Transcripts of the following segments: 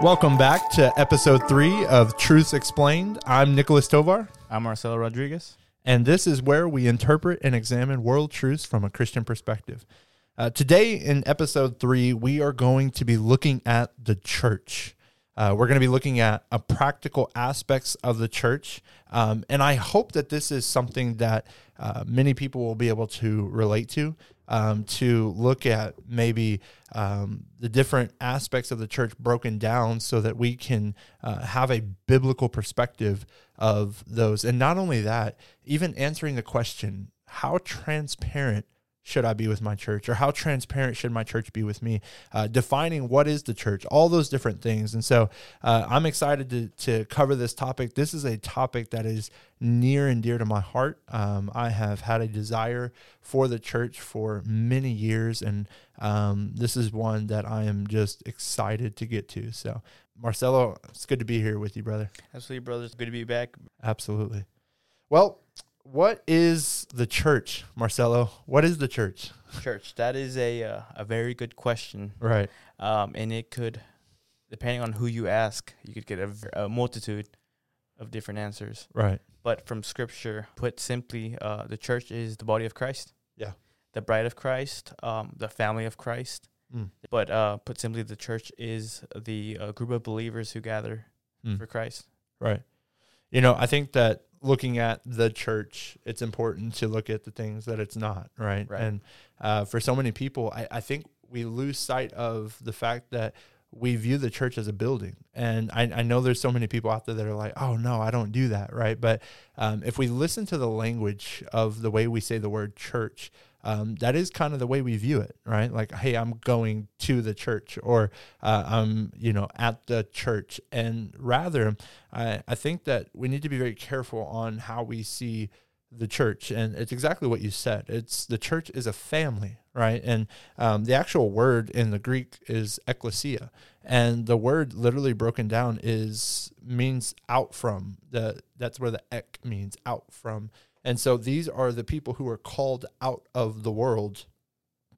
Welcome back to episode three of Truths Explained. I'm Nicholas Tovar, I'm Marcelo Rodriguez. and this is where we interpret and examine world truths from a Christian perspective. Uh, today, in episode three, we are going to be looking at the church. Uh, we're going to be looking at uh, practical aspects of the church. Um, and I hope that this is something that uh, many people will be able to relate to, um, to look at maybe um, the different aspects of the church broken down so that we can uh, have a biblical perspective of those. And not only that, even answering the question how transparent should I be with my church, or how transparent should my church be with me? Uh, defining what is the church, all those different things. And so uh, I'm excited to, to cover this topic. This is a topic that is near and dear to my heart. Um, I have had a desire for the church for many years, and um, this is one that I am just excited to get to. So, Marcelo, it's good to be here with you, brother. Absolutely, brothers. Good to be back. Absolutely. Well, what is the church, Marcelo? What is the church? Church. That is a uh, a very good question, Right. um, and it could, depending on who you ask, you could get a multitude of different answers. Right. But from Scripture, put simply, uh, the church is the body of Christ. Yeah. The bride of Christ, um, the family of Christ. Mm. But uh, put simply, the church is the uh, group of believers who gather Mm. for Christ. Right. You know, I think that looking at the church, it's important to look at the things that it's not, right? Right. And uh, for so many people, I, I think we lose sight of the fact that we view the church as a building. And I, I know there's so many people out there that are like, oh, no, I don't do that, right? But um, if we listen to the language of the way we say the word church, um, that is kind of the way we view it, right? Like, hey, I'm going to the church, or uh, I'm, you know, at the church. And rather, I, I think that we need to be very careful on how we see the church. And it's exactly what you said. It's the church is a family, right? And um, the actual word in the Greek is ecclesia, and the word literally broken down is means out from. The that's where the ek means out from. And so these are the people who are called out of the world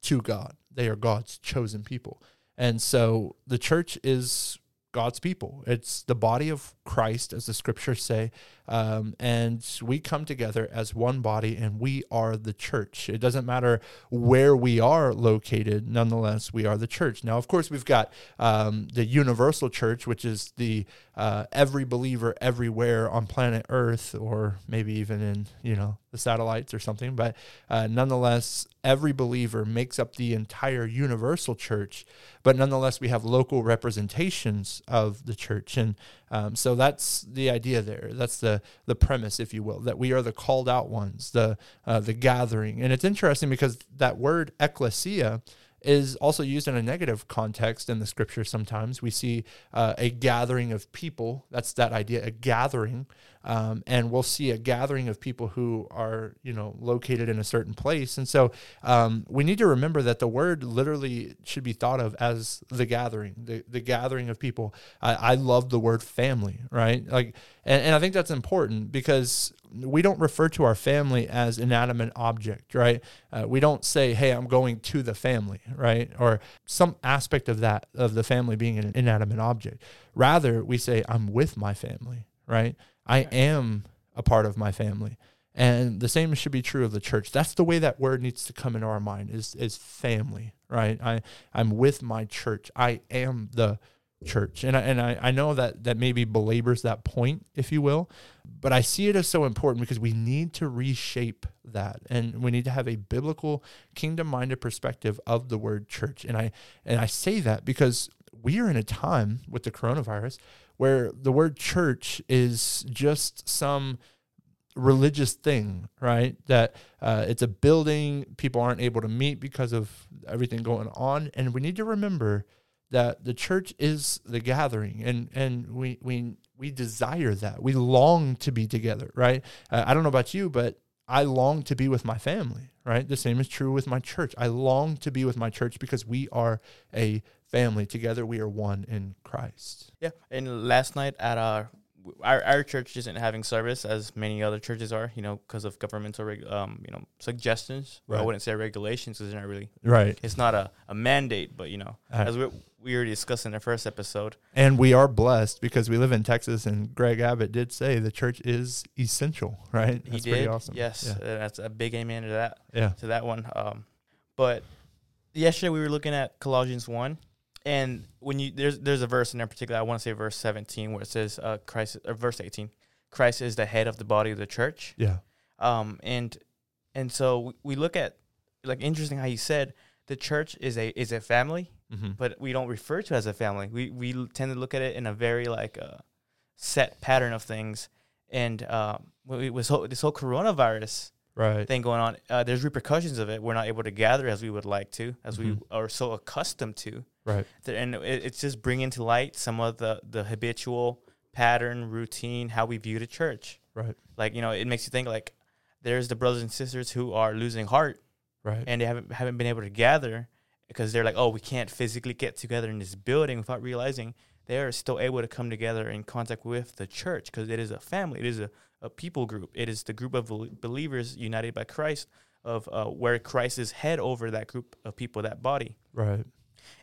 to God. They are God's chosen people. And so the church is God's people. It's the body of Christ, as the scriptures say. Um, and we come together as one body, and we are the church. It doesn't matter where we are located, nonetheless, we are the church. Now, of course, we've got um, the universal church, which is the uh, every believer everywhere on planet Earth, or maybe even in, you know, the satellites or something. But uh, nonetheless, every believer makes up the entire universal church. But nonetheless, we have local representations of the church. And um, so that's the idea there. That's the the premise, if you will, that we are the called out ones, the uh, the gathering. And it's interesting because that word ecclesia is also used in a negative context in the scripture sometimes we see uh, a gathering of people that's that idea a gathering um, and we'll see a gathering of people who are you know located in a certain place. And so um, we need to remember that the word literally should be thought of as the gathering the, the gathering of people. I, I love the word family right? Like and, and i think that's important because we don't refer to our family as an inanimate object right? Uh, we don't say hey i'm going to the family right? Or some aspect of that of the family being an inanimate object. Rather we say i'm with my family right i am a part of my family. And the same should be true of the church. That's the way that word needs to come into our mind is is family right? I i'm with my church. I am the church. And I, and I, I know that that maybe belabors that point if you will but i see it as so important because we need to reshape that. And we need to have a biblical kingdom minded perspective of the word church. And i and i say that because we are in a time with the coronavirus where the word church is just some religious thing, right? That uh, it's a building, people aren't able to meet because of everything going on. And we need to remember that the church is the gathering and, and we, we, we desire that. We long to be together, right? Uh, I don't know about you, but I long to be with my family, right? The same is true with my church. I long to be with my church because we are a family. Together we are one in Christ. Yeah. And last night at our our our church isn't having service as many other churches are, you know, because of governmental reg- um you know suggestions. Or I wouldn't say regulations because they're not really. Right. It's not a, a mandate, but you know, as we we already discussed in the first episode. and we are blessed because we live in Texas, and Greg Abbott did say the church is essential. Right. He That's did. pretty awesome. Yes, Yeah. that's a big amen to that. Yeah. to that one. Um, but yesterday we were looking at Colossians one, and when you there's there's a verse in there particular. I want to say verse seventeen where it says uh, Christ or verse eighteen, Christ is the head of the body of the church. Yeah. Um, and and so we, we look at like interesting how you said the church is a is a family, Mm-hmm. but we don't refer to it as a family. We we tend to look at it in a very like uh, set pattern of things. And um, with with whole, this whole coronavirus, Right. thing going on. Uh, there's repercussions of it. We're not able to gather as we would like to, as Mhm. we are so accustomed to. Right. And it, it's just bringing to light some of the the habitual pattern, routine, how we view the church. Right. Like you know, it makes you think like there's the brothers and sisters who are losing heart Right. and they haven't haven't been able to gather because they're like, oh, we can't physically get together in this building without realizing they are still able to come together in contact with the church because it is a family, it is a, a people group, it is the group of believers united by Christ, of uh, where Christ is head over that group of people, that body. right.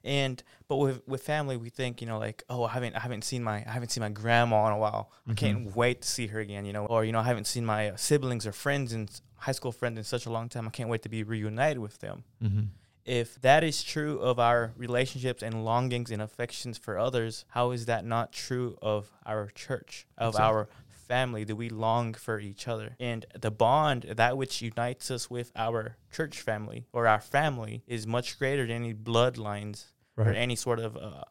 And but with with family, we think you know like, oh, I haven't I haven't seen my I haven't seen my grandma in a while. I Mhm. can't wait to see her again, you know, or you know I haven't seen my uh, siblings or friends and high school friends in such a long time. I can't wait to be reunited with them Mm-hmm. if that is true of our relationships and longings and affections for others, how is that not true of our church, of Exactly. our family? Do we long for each other? And the bond, that which unites us with our church family or our family, is much greater than any bloodlines or any sort of uh,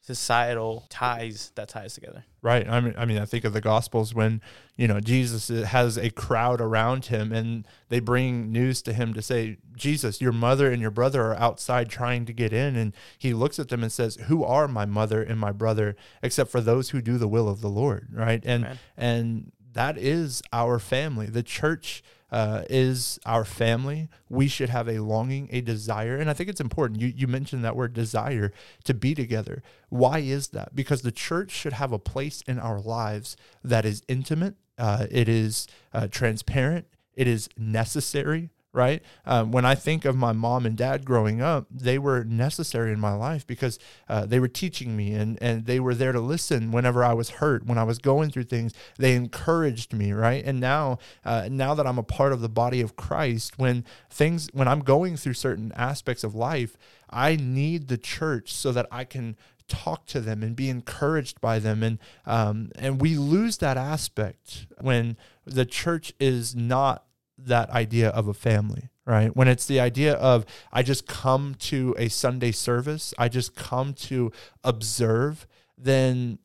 societal ties that ties together. Right. I mean, I mean, I think of the Gospels when you know Jesus uh, has a crowd around him, and they bring news to him to say, "Jesus, your mother and your brother are outside trying to get in." And he looks at them and says, "Who are my mother and my brother, except for those who do the will of the Lord?" Right. And Amen. and that is our family. The church uh, is our family. We should have a longing, a desire, and I think it's important. You you mentioned that word desire to be together. Why is that? Because the church should have a place in our lives that is intimate. Uh, it is uh, transparent. It is necessary. Right. Um, when I think of my mom and dad growing up, they were necessary in my life because uh, they were teaching me and, and they were there to listen whenever I was hurt, when I was going through things. They encouraged me. Right. And now, uh, now that I'm a part of the body of Christ, when things, when I'm going through certain aspects of life, I need the church so that I can talk to them and be encouraged by them and um, and we lose that aspect when the church is not that idea of a family right? When it's the idea of i just come to a sunday service i just come to observe then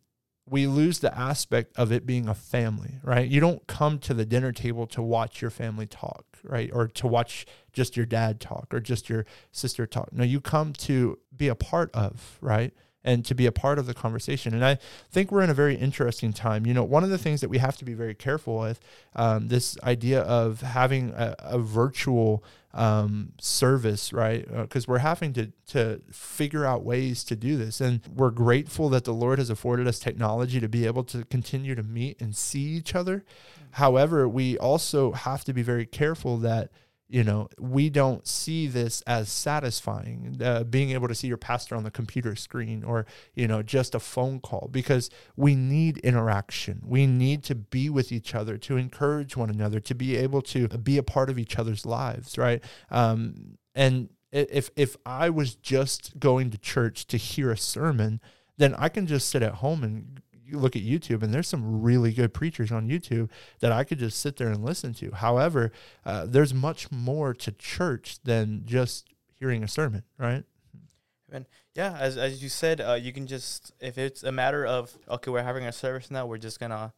we lose the aspect of it being a family right? You don't come to the dinner table to watch your family talk right? Or to watch just your dad talk or just your sister talk. No you come to be a part of right and to be a part of the conversation. And I think we're in a very interesting time. You know, one of the things that we have to be very careful with um, this idea of having a, a virtual um, service, right? Because we're having to to figure out ways to do this, and we're grateful that the Lord has afforded us technology to be able to continue to meet and see each other. However, we also have to be very careful that you know we don't see this as satisfying uh, being able to see your pastor on the computer screen or you know just a phone call because we need interaction. We need to be with each other to encourage one another to be able to be a part of each other's lives right? Um, and if if i was just going to church to hear a sermon then i can just sit at home and you look at YouTube and there's some really good preachers on YouTube that I could just sit there and listen to. However, uh, there's much more to church than just hearing a sermon, right? And Yeah, as as you said, uh, you can just if it's a matter of okay, we're having a service now, we're just gonna,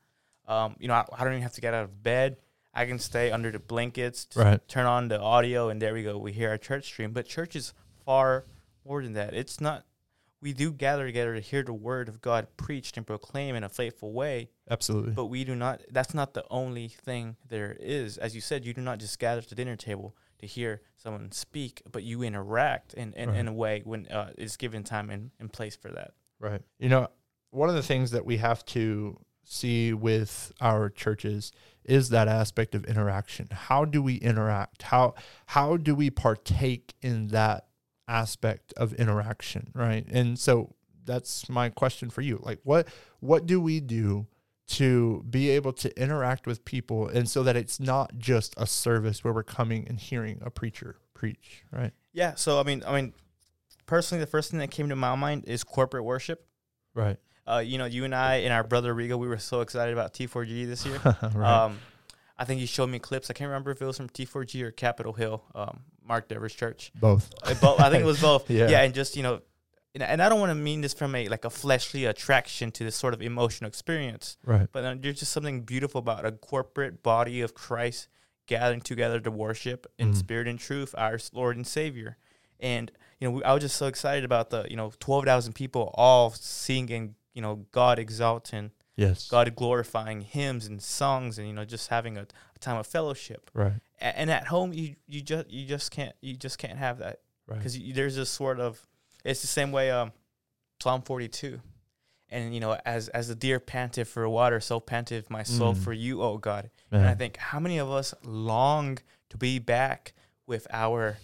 um, you know, I, I don't even have to get out of bed. I can stay under the blankets, Right. turn on the audio, and there we go. We hear our church stream. But church is far more than that. It's not. We do gather together to hear the word of God preached and proclaimed in a faithful way, Absolutely. but we do not. That's not the only thing there is. As you said, you do not just gather at the dinner table to hear someone speak, but you interact in, in, in a way when uh, is given time and, and place for that. Right. You know, one of the things that we have to see with our churches is that aspect of interaction. How do we interact? How how do we partake in that aspect of interaction, right? And so that's my question for you. Like what what do we do to be able to interact with people and so that it's not just a service where we're coming and hearing a preacher preach, right? Yeah. So I mean, I mean, personally, the first thing that came to my mind is corporate worship. Right. Uh, you know, you and I and our brother Rigo, we were so excited about T4G this year. right. Um, I think he showed me clips. I can't remember if it was from T4G or Capitol Hill, um, Mark Dever's Church. both. Uh, both. I think it was both. Yeah. yeah. and just you know, and, and I don't want to mean this from a like a fleshly attraction to this sort of emotional experience, Right. but uh, there's just something beautiful about a corporate body of Christ gathering together to worship in Mhm. spirit and truth, our Lord and Savior. And you know, we, I was just so excited about the you know twelve thousand people all singing, you know, God exalting, Yes. God glorifying hymns and songs, and you know, just having a, a time of fellowship. Right. A- And at home, you you just you just can't you just can't have that Right. because there's this sort of it's the same way um psalm 42 and you know as as the deer panteth for water so panteth my soul Mm. for you oh god and i think how many of us long to be back with our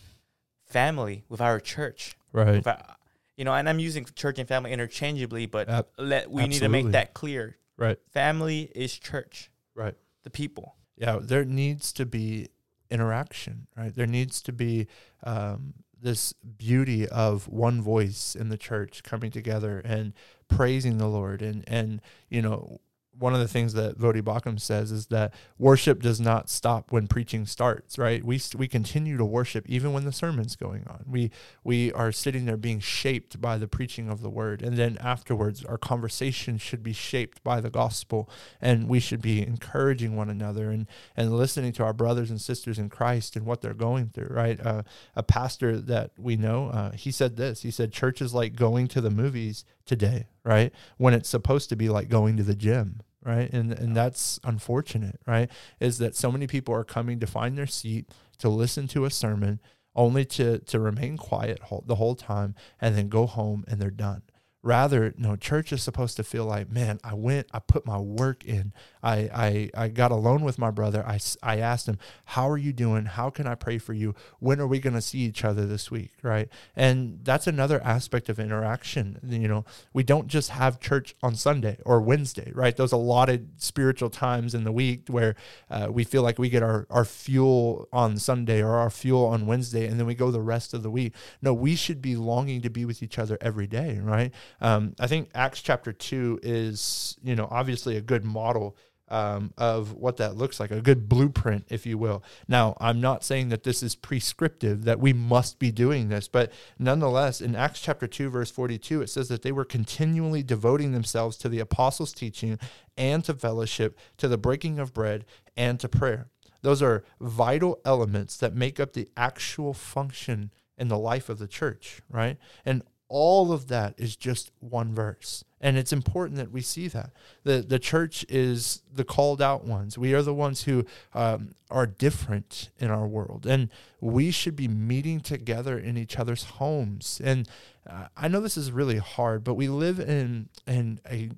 family with our church Right. with our- you know and i'm using church and family interchangeably but Ab- let we need to make that clear Right. family is church Right. the people yeah, there needs to be interaction, right? There needs to be um, this beauty of one voice in the church coming together and praising the Lord. And, and you know, one of the things that Voddie Baucham says is that worship does not stop when preaching starts, right? We, we continue to worship even when the sermon's going on. We, we are sitting there being shaped by the preaching of the word. And then afterwards, our conversation should be shaped by the gospel and we should be encouraging one another and and listening to our brothers and sisters in Christ and what they're going through. Right, uh, a pastor that we know, uh, he said this. He said, "Church is like going to the movies today, right? When it's supposed to be like going to the gym." Right. And and that's unfortunate, right? Is that so many people are coming to find their seat to listen to a sermon only to to remain quiet whole, the whole time and then go home and they're done. Rather, no, church is supposed to feel like, man, I went, I put my work in. I, I, I got alone with my brother. I, I asked him, how are you doing? How can I pray for you? When are we going to see each other this week? Right. And that's another aspect of interaction. You know, we don't just have church on Sunday or Wednesday, right? Those allotted spiritual times in the week where uh, we feel like we get our, our fuel on Sunday or our fuel on Wednesday and then we go the rest of the week. No, we should be longing to be with each other every day, right? Um, I think Acts chapter 2 is, you know, obviously a good model um, of what that looks like, a good blueprint, if you will. Now, I'm not saying that this is prescriptive, that we must be doing this, but nonetheless, in Acts chapter 2, verse 42, it says that they were continually devoting themselves to the apostles' teaching and to fellowship, to the breaking of bread, and to prayer. Those are vital elements that make up the actual function in the life of the church, right? And all of that is just one verse. And it's important that we see that. The, the church is the called out ones. We are the ones who um, are different in our world. And we should be meeting together in each other's homes. And uh, I know this is really hard, but we live in, in a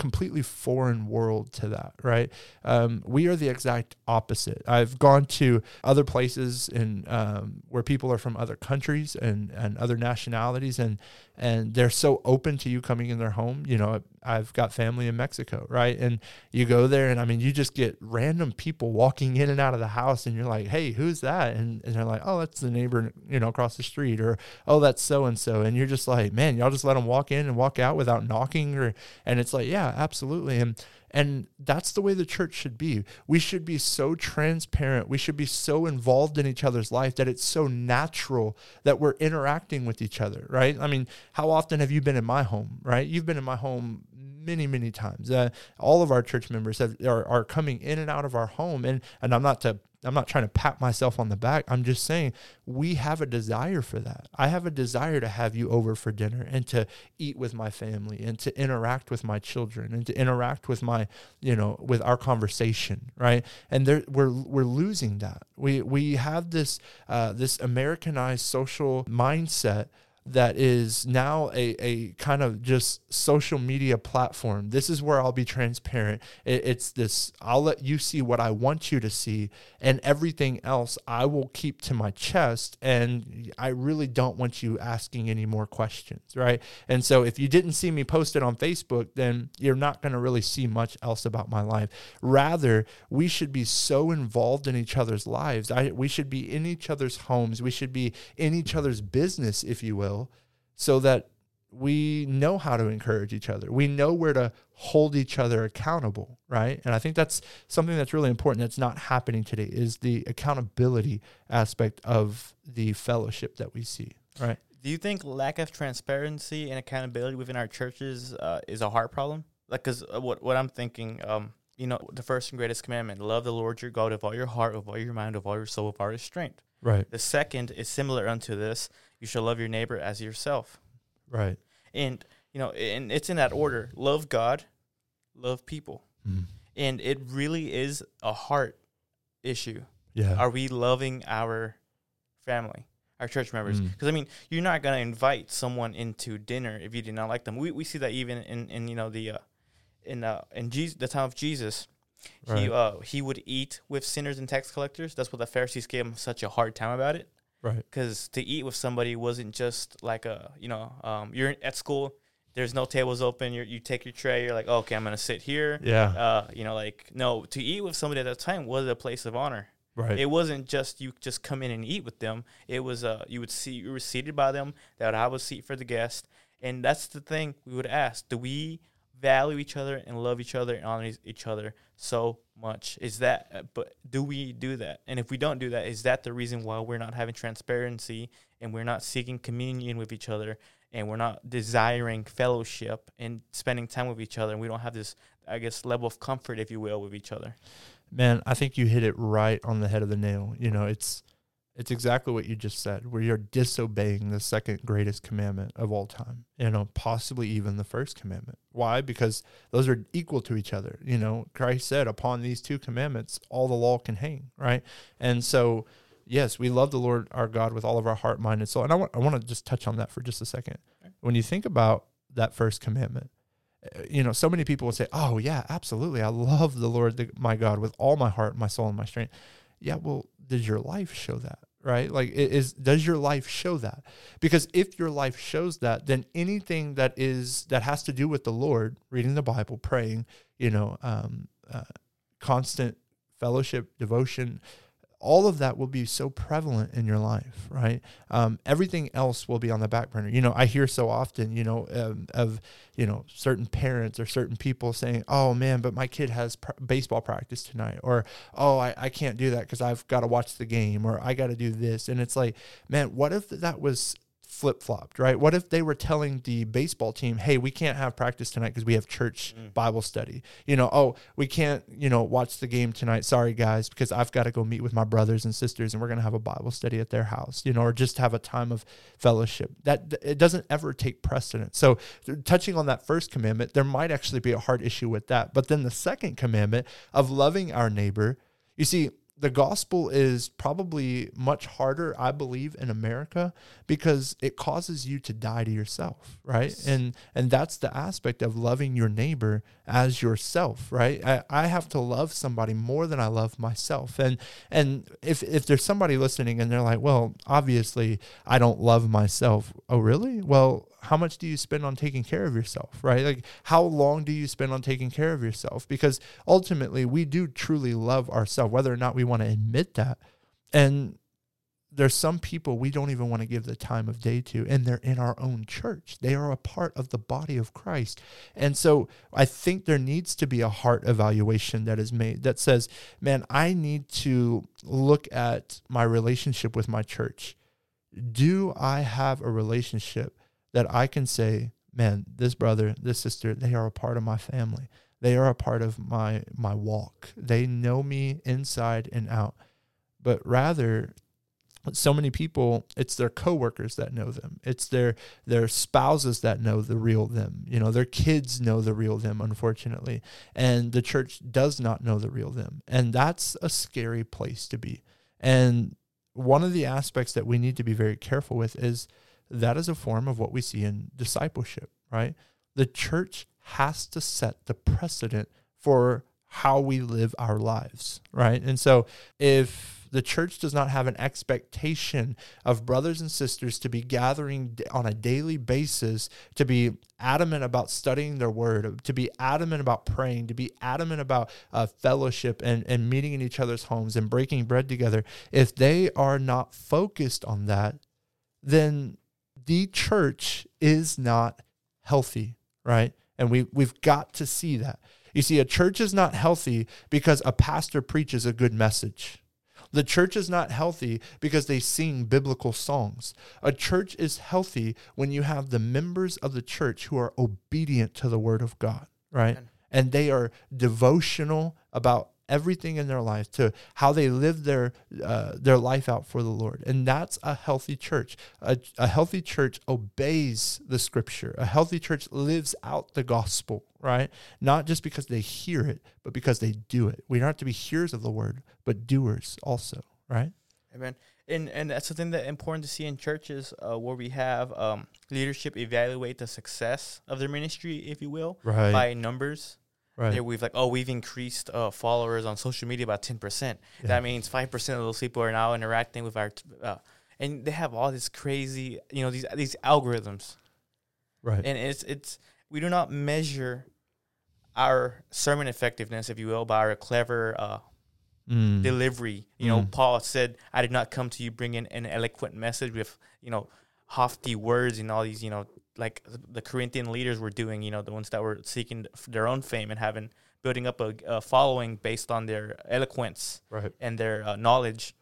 completely foreign world to that, right? Um, we are the exact opposite. I've gone to other places in um, where people are from other countries and, and other nationalities, and and they're so open to you coming in their home. You know, I've got family in Mexico, right? And you go there, and I mean, you just get random people walking in and out of the house, and you're like, "Hey, who's that?" And, and they're like, "Oh, that's the neighbor, you know, across the street," or "Oh, that's so and so," and you're just like, "Man, y'all just let them walk in and walk out without knocking," or and it's like, "Yeah, absolutely," and and that's the way the church should be. We should be so transparent. We should be so involved in each other's life that it's so natural that we're interacting with each other, right? I mean, how often have you been in my home, right? You've been in my home many, many times. Uh, all of our church members have, are, are coming in and out of our home. And, and I'm not to I'm not trying to pat myself on the back. I'm just saying we have a desire for that. I have a desire to have you over for dinner and to eat with my family and to interact with my children and to interact with my, you know, with our conversation, right? And there, we're we're losing that. We we have this uh, this Americanized social mindset that is now a, a kind of just social media platform. This is where I'll be transparent. It, it's this, I'll let you see what I want you to see, and everything else I will keep to my chest. And I really don't want you asking any more questions, right? And so if you didn't see me post it on Facebook, then you're not going to really see much else about my life. Rather, we should be so involved in each other's lives. I, we should be in each other's homes. We should be in each other's business, if you will so that we know how to encourage each other. We know where to hold each other accountable, right? And I think that's something that's really important that's not happening today is the accountability aspect of the fellowship that we see, right? Do you think lack of transparency and accountability within our churches uh, is a hard problem? Like, cause uh, what what I'm thinking, um, you know, the first and greatest commandment: love the Lord your God with all your heart, with all your mind, with all your soul, with all your strength. Right. The second is similar unto this: you shall love your neighbor as yourself. Right. And you know, and it's in that order: love God, love people, Mm. and it really is a heart issue. Yeah. Are we loving our family, our church members? Mm. Because I mean, you're not gonna invite someone into dinner if you did not like them. We we see that even in in you know the uh, in uh in Jesus, the time of Jesus. He uh he would eat with sinners and tax collectors. That's what the Pharisees gave him such a hard time about it right. because to eat with somebody wasn't just like a you know um, you're at school there's no tables open you you take your tray you're like oh, okay i'm gonna sit here Yeah. uh, you know like no to eat with somebody at that time was a place of honor right. it wasn't just you just come in and eat with them it was uh you would see you were seated by them they would have a seat for the guest and that's the thing we would ask do we value each other and love each other and honor each other so much. Is that uh, but do we do that? And if we don't do that is that the reason why we're not having transparency and we're not seeking communion with each other and we're not desiring fellowship and spending time with each other and we don't have this i guess level of comfort if you will with each other? Man, I think you hit it right on the head of the nail. You know, it's it's exactly what you just said, where you're disobeying the second greatest commandment of all time. You know, possibly even the first commandment. Why? Because those are equal to each other. You know, Christ said, "Upon these two commandments, all the law can hang." Right, and so. Yes, we love the Lord our God with all of our heart, mind, and soul. And I want I want to just touch on that for just a second. When you think about that first commandment, uh, you know, so many people will say, "Oh yeah, absolutely, I love the Lord the, my God with all my heart, my soul, and my strength." Yeah, well, does your life show that? Right? Like, is does your life show that? Because if your life shows that, then anything that is that has to do with the Lord, reading the Bible, praying, you know, um, uh, constant fellowship, devotion, all of that will be so prevalent in your life, right? Um, everything else will be on the back burner. You know, I hear so often, you know, um, of you know certain parents or certain people saying, "Oh man, but my kid has pr- baseball practice tonight," or "Oh, I, I can't do that because I've got to watch the game," or "I got to do this," and it's like, man, what if that was flip flopped, right? What if they were telling the baseball team, hey, we can't have practice tonight because we have church Mm. Bible study? You know, oh, we can't, you know, watch the game tonight. Sorry, guys, because I've got to go meet with my brothers and sisters and we're going to have a Bible study at their house, you know, or just have a time of fellowship. That it doesn't ever take precedence. So, touching on that first commandment, there might actually be a hard issue with that. But then the second commandment of loving our neighbor, you see, the gospel is probably much harder, I believe, in America because it causes you to die to yourself, right? Yes. And and that's the aspect of loving your neighbor as yourself, right? I, I have to love somebody more than I love myself. And and if if there's somebody listening and they're like, well, obviously I don't love myself. Oh, really? Well, how much do you spend on taking care of yourself, right? Like how long do you spend on taking care of yourself? Because ultimately we do truly love ourselves, whether or not we want to admit that. And there's some people we don't even want to give the time of day to, and they're in our own church. They are a part of the body of Christ. And so I think there needs to be a heart evaluation that is made that says, man, I need to look at my relationship with my church. Do I have a relationship that I can say, man, this brother, this sister, they are a part of my family. They are a part of my my walk. They know me inside and out. But rather so many people it's their coworkers that know them it's their their spouses that know the real them you know their kids know the real them unfortunately and the church does not know the real them and that's a scary place to be and one of the aspects that we need to be very careful with is that is a form of what we see in discipleship, right? The church has to set the precedent for how we live our lives, right? And so if the church does not have an expectation of brothers and sisters to be gathering on a daily basis, to be adamant about studying their word, to be adamant about praying, to be adamant about uh, fellowship and, and meeting in each other's homes and breaking bread together. If they are not focused on that, then the church is not healthy, right? And we, we've got to see that. You see, a church is not healthy because a pastor preaches a good message. The church is not healthy because they sing biblical songs. A church is healthy when you have the members of the church who are obedient to the word of God, right? Amen. And they are devotional about everything in their life to how they live their uh, their life out for the Lord. And that's a healthy church. A, a healthy church obeys the scripture. A healthy church lives out the gospel, right? Not just because they hear it, but because they do it. We don't have to be hearers of the word, but doers also, right? Amen. And and that's something that important to see in churches uh, where we have um, leadership evaluate the success of their ministry, if you will, right. by numbers. Right. There we've like, oh, we've increased uh, followers on social media by ten percent. Yeah. That means five percent of those people are now interacting with our, t- uh, and they have all this crazy, you know, these these algorithms. Right. And it's it's we do not measure our sermon effectiveness, if you will, by our clever uh, mm. delivery. You mm. know, Paul said, "I did not come to you bringing an eloquent message with you know." Hofty words and all these, you know, like the Corinthian leaders were doing, you know, the ones that were seeking their own fame and having building up a, a following based on their eloquence right. and their uh, knowledge,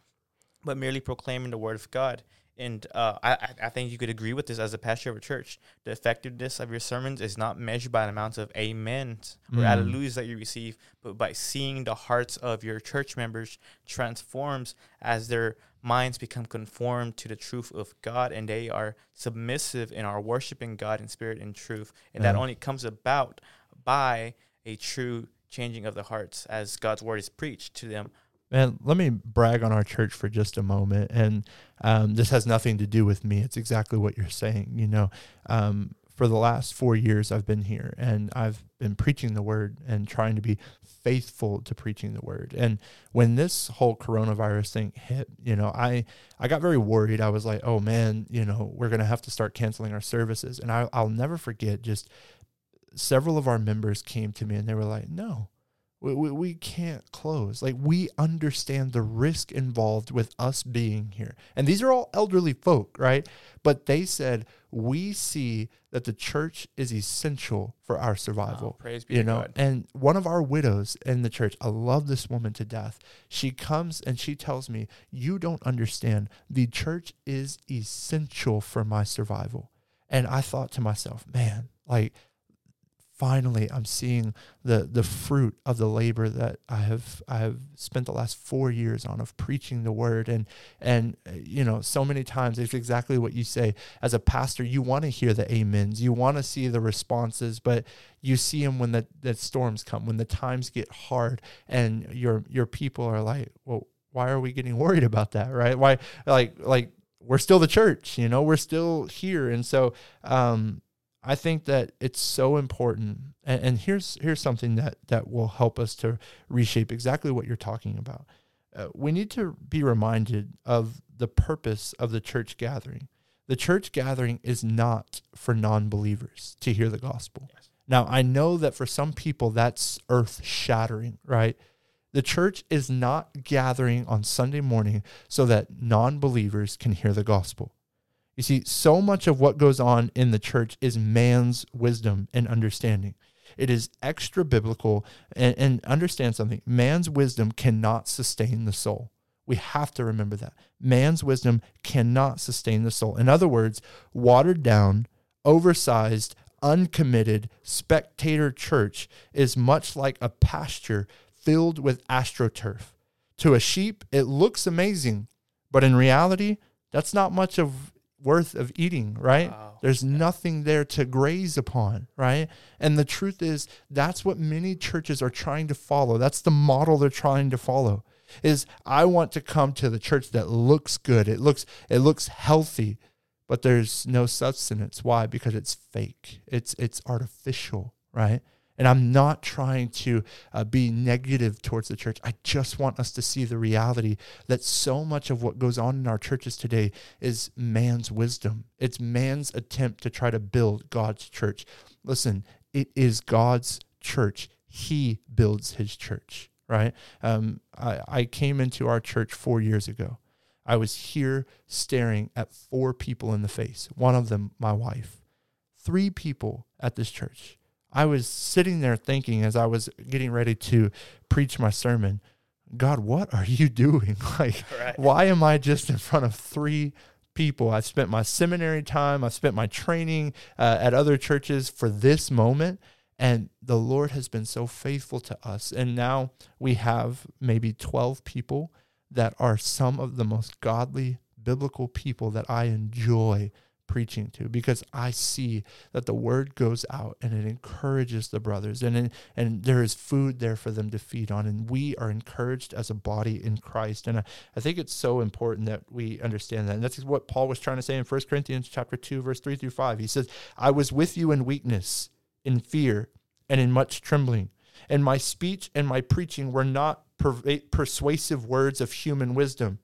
but merely proclaiming the word of God. And uh, I, I think you could agree with this as a pastor of a church. The effectiveness of your sermons is not measured by the amount of amens or mm. alleluias that you receive, but by seeing the hearts of your church members transforms as their minds become conformed to the truth of God and they are submissive and are worshiping God in spirit and truth. And yeah. that only comes about by a true changing of the hearts as God's word is preached to them. And let me brag on our church for just a moment. And um, this has nothing to do with me. It's exactly what you're saying. You know, um, for the last four years I've been here and I've been preaching the word and trying to be faithful to preaching the word. And when this whole coronavirus thing hit, you know, I I got very worried. I was like, oh man, you know, we're gonna have to start canceling our services. And I, I'll never forget just several of our members came to me and they were like, no, we, we, we can't close. Like, we understand the risk involved with us being here. And these are all elderly folk, right? But they said, we see that the church is essential for our survival. Oh, praise be you know, God. and one of our widows in the church, I love this woman to death. She comes and she tells me, You don't understand. The church is essential for my survival. And I thought to myself, man, like finally I'm seeing the the fruit of the labor that I have I have spent the last 4 years on of preaching the word. And and you know so many times it's exactly what you say. As a pastor you want to hear the amens. You want to see the responses but you see them when the, the storms come when the times get hard and your your people are like well why are we getting worried about that? Right? Why like like we're still the church you know? We're still here. And so um I think that it's so important. And, and, here's here's something that that will help us to reshape exactly what you're talking about. Uh, we need to be reminded of the purpose of the church gathering. The church gathering is not for non-believers to hear the gospel. Yes. Now, I know that for some people that's earth-shattering, right? The church is not gathering on Sunday morning so that non-believers can hear the gospel. You see, so much of what goes on in the church is man's wisdom and understanding. It is extra biblical. And, and, understand something man's wisdom cannot sustain the soul. We have to remember that. Man's wisdom cannot sustain the soul. In other words, watered down, oversized, uncommitted, spectator church is much like a pasture filled with astroturf. To a sheep, it looks amazing, but in reality, that's not much of worth of eating, right? Wow. There's yeah. nothing there to graze upon, right? And the truth is, that's what many churches are trying to follow. That's the model they're trying to follow. Is I want to come to the church that looks good. It looks it looks healthy. but there's no substance. Why? Because it's fake. It's it's artificial, right? And I'm not trying to uh, be negative towards the church. I just want us to see the reality that so much of what goes on in our churches today is man's wisdom. It's man's attempt to try to build God's church. Listen, it is God's church. He builds his church, right? Um, I, I came into our church four years ago. I was here staring at four people in the face, one of them, my wife. Three people at this church. I was sitting there thinking as I was getting ready to preach my sermon, God, what are you doing? Like, right. why am I just in front of three people? I spent my seminary time, I spent my training uh, at other churches for this moment. And the Lord has been so faithful to us. And now we have maybe 12 people that are some of the most godly biblical people that I enjoy preaching to because I see that the word goes out and it encourages the brothers and and there is food there for them to feed on and we are encouraged as a body in Christ and I, I think it's so important that we understand that and that's what Paul was trying to say in 1 Corinthians chapter 2 verse 3 through 5 he says I was with you in weakness in fear and in much trembling and my speech and my preaching were not persuasive words of human wisdom.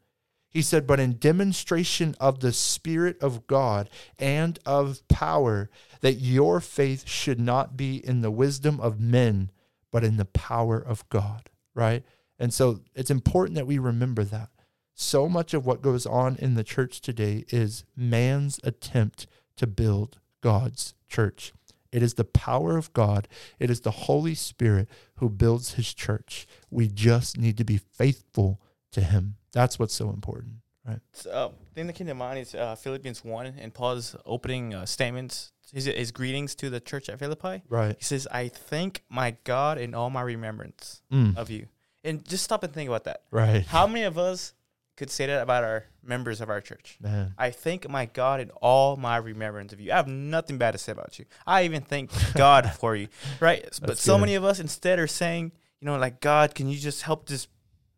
He said, but in demonstration of the Spirit of God and of power, that your faith should not be in the wisdom of men, but in the power of God, right? And so it's important that we remember that. So much of what goes on in the church today is man's attempt to build God's church. It is the power of God. It is the Holy Spirit who builds his church. We just need to be faithful to him. That's what's so important, right? So, uh, thing that came to mind is uh, Philippians 1 and Paul's opening uh, statements, his, his greetings to the church at Philippi. Right. He says, I thank my God in all my remembrance mm. of you. And just stop and think about that. Right. How many of us could say that about our members of our church. Man. I thank my God in all my remembrance of you. I have nothing bad to say about you. I even thank God for you, right? That's but so many of us instead are saying, you know, like God, can you just help this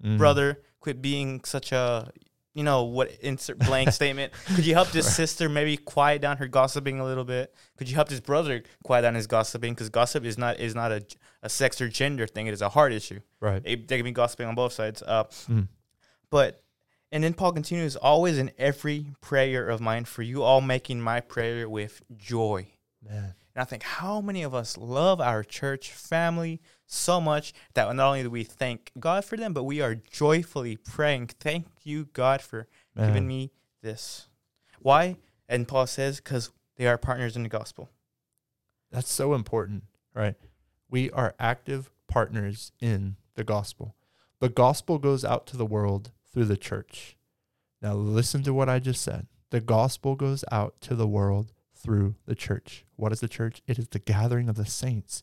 mm. brother quit being such a, you know, what insert blank statement? Could you help this sister maybe quiet down her gossiping a little bit? Could you help this brother quiet down his gossiping? Because gossip is not is not a, a sex or gender thing. It is a heart issue. Right. It, they can be gossiping on both sides. Uh, mm. But and then Paul continues, always in every prayer of mine for you all making my prayer with joy. Man. And I think how many of us love our church family so much that not only do we thank God for them, but we are joyfully praying, thank you, God, for Man. giving me this. Why? And Paul says, because they are partners in the gospel. That's so important, right? We are active partners in the gospel. The gospel goes out to the world through the church. Now, listen to what I just said. The gospel goes out to the world through the church. What is the church? It is the gathering of the saints.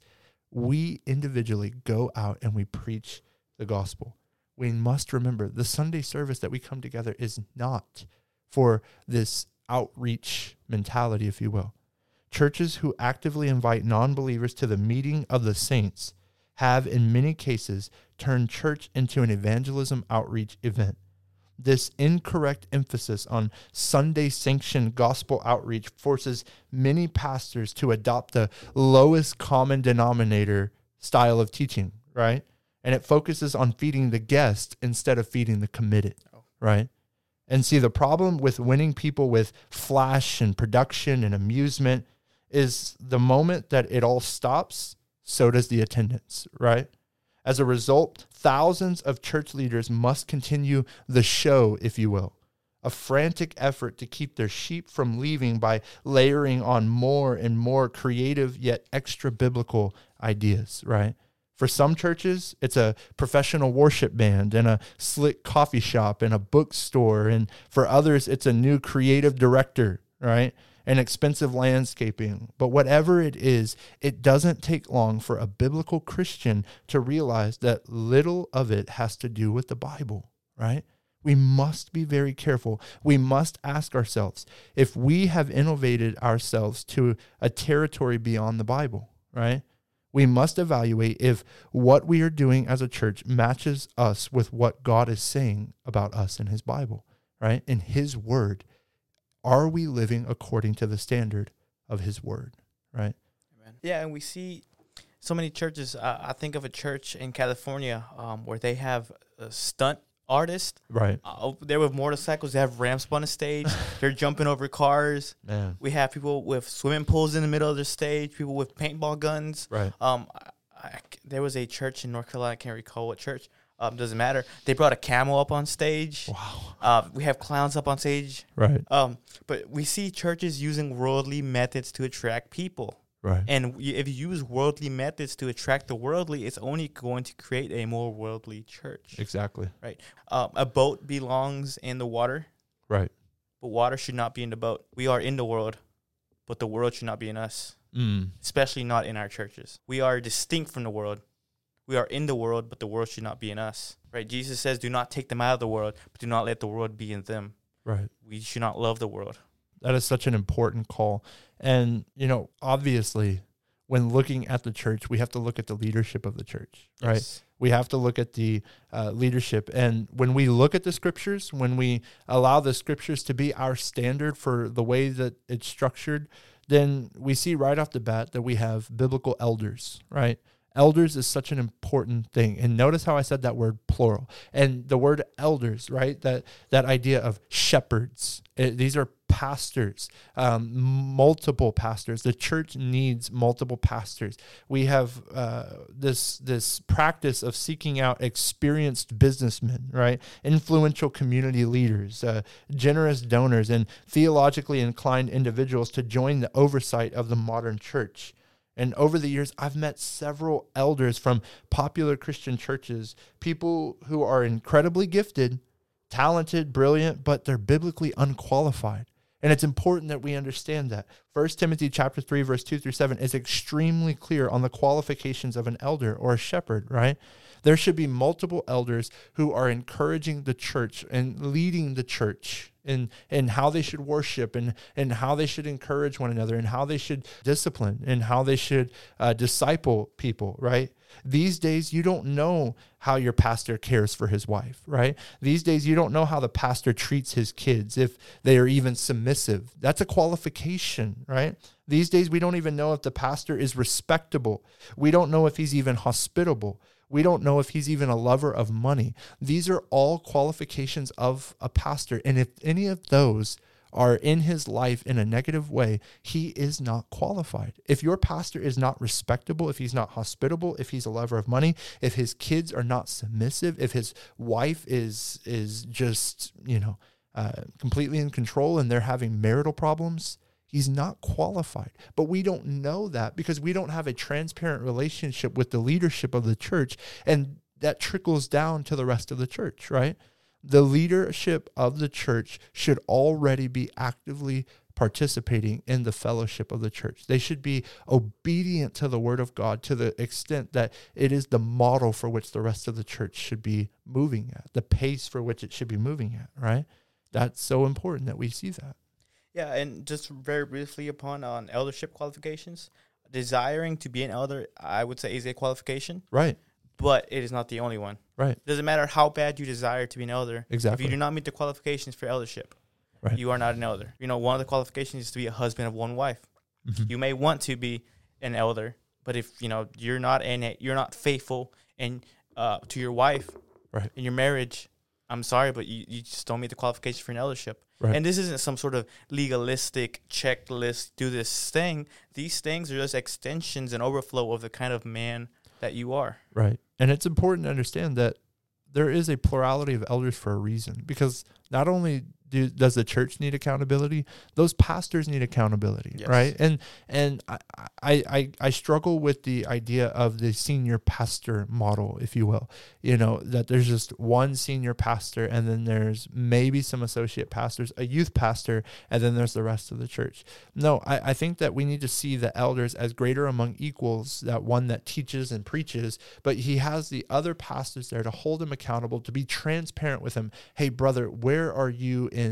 We individually go out and we preach the gospel. We must remember the Sunday service that we come together is not for this outreach mentality, if you will. Churches who actively invite non believers to the meeting of the saints have, in many cases, turned church into an evangelism outreach event. This incorrect emphasis on Sunday sanctioned gospel outreach forces many pastors to adopt the lowest common denominator style of teaching, right? And it focuses on feeding the guest instead of feeding the committed, right? And see, the problem with winning people with flash and production and amusement is the moment that it all stops, so does the attendance, right? As a result, thousands of church leaders must continue the show, if you will, a frantic effort to keep their sheep from leaving by layering on more and more creative yet extra biblical ideas, right? For some churches, it's a professional worship band and a slick coffee shop and a bookstore. And for others, it's a new creative director, right? And expensive landscaping. But whatever it is, it doesn't take long for a biblical Christian to realize that little of it has to do with the Bible, right? We must be very careful. We must ask ourselves if we have innovated ourselves to a territory beyond the Bible, right? We must evaluate if what we are doing as a church matches us with what God is saying about us in His Bible, right? In His Word are we living according to the standard of his word? Right? Amen. Yeah, and we see so many churches. Uh, I think of a church in California um, where they have a stunt artist. Right. Uh, there with motorcycles. They have ramps on the stage. They're jumping over cars. Man. We have people with swimming pools in the middle of the stage. People with paintball guns. Right. Um, I, I, there was a church in North Carolina. I can't recall what church. Um, doesn't matter. They brought a camel up on stage. Wow. Uh, we have clowns up on stage. Right. Um, but we see churches using worldly methods to attract people. Right. And if you use worldly methods to attract the worldly, it's only going to create a more worldly church. Exactly. Right. Um, a boat belongs in the water, Right. but water should not be in the boat. We are in the world, but the world should not be in us, Mm. especially not in our churches. We are distinct from the world. We are in the world, but the world should not be in us. Right? Jesus says, "Do not take them out of the world, but do not let the world be in them." Right. We should not love the world. That is such an important call. And, you know, obviously, when looking at the church, we have to look at the leadership of the church, right? Yes. We have to look at the uh, leadership. And when we look at the scriptures, when we allow the scriptures to be our standard for the way that it's structured, then we see right off the bat that we have biblical elders, right? Elders is such an important thing. And notice how I said that word plural. And the word elders, right? That that idea of shepherds. It- these are pastors, um, multiple pastors. The church needs multiple pastors. We have uh, this this practice of seeking out experienced businessmen, right? Influential community leaders, uh, generous donors, and theologically inclined individuals to join the oversight of the modern church. And over the years, I've met several elders from popular Christian churches, people who are incredibly gifted, talented, brilliant, but they're biblically unqualified. And it's important that we understand that. First Timothy chapter 3 verse 2 through 7 is extremely clear on the qualifications of an elder or a shepherd, right? There should be multiple elders who are encouraging the church and leading the church in, in how they should worship and, and how they should encourage one another and how they should discipline and how they should uh, disciple people, right? These days, you don't know how your pastor cares for his wife, right? These days, you don't know how the pastor treats his kids, if they are even submissive. That's a qualification, right? These days, we don't even know if the pastor is respectable. We don't know if he's even hospitable. We don't know if he's even a lover of money. These are all qualifications of a pastor. And if any of those are in his life in a negative way, he is not qualified. If your pastor is not respectable, if he's not hospitable, if he's a lover of money, if his kids are not submissive, if his wife is is just you know uh, completely in control and they're having marital problems, he's not qualified. But we don't know that because we don't have a transparent relationship with the leadership of the church, and that trickles down to the rest of the church, right? the leadership of the church should already be actively participating in the fellowship of the church. They should be obedient to the word of God to the extent that it is the model for which the rest of the church should be moving at, the pace for which it should be moving at, right? That's so important that we see that. Yeah, and just very briefly upon on eldership qualifications, desiring to be an elder, I would say is a qualification, Right, but it is not the only one. right, It Doesn't matter how bad you desire to be an elder. exactly. If you do not meet the qualifications for eldership, Right. you are not an elder. You know, one of the qualifications is to be a husband of one wife. Mhm. You may want to be an elder, but if you know you're not in it, you're not faithful and uh, to your wife Right. in your marriage. I'm sorry, but you, you just don't meet the qualification for an eldership. Right. And this isn't some sort of legalistic checklist, do this thing. These things are just extensions and overflow of the kind of man that you are. Right. And it's important to understand that there is a plurality of elders for a reason because not only do, does the church need accountability, those pastors need accountability, Yes. right? And and I, I I I struggle with the idea of the senior pastor model, if you will. You know that there's just one senior pastor, and then there's maybe some associate pastors, a youth pastor, and then there's the rest of the church. No, I, I think that we need to see the elders as greater among equals, that one that teaches and preaches, but he has the other pastors there to hold him accountable, to be transparent with him. Hey, brother, where are you in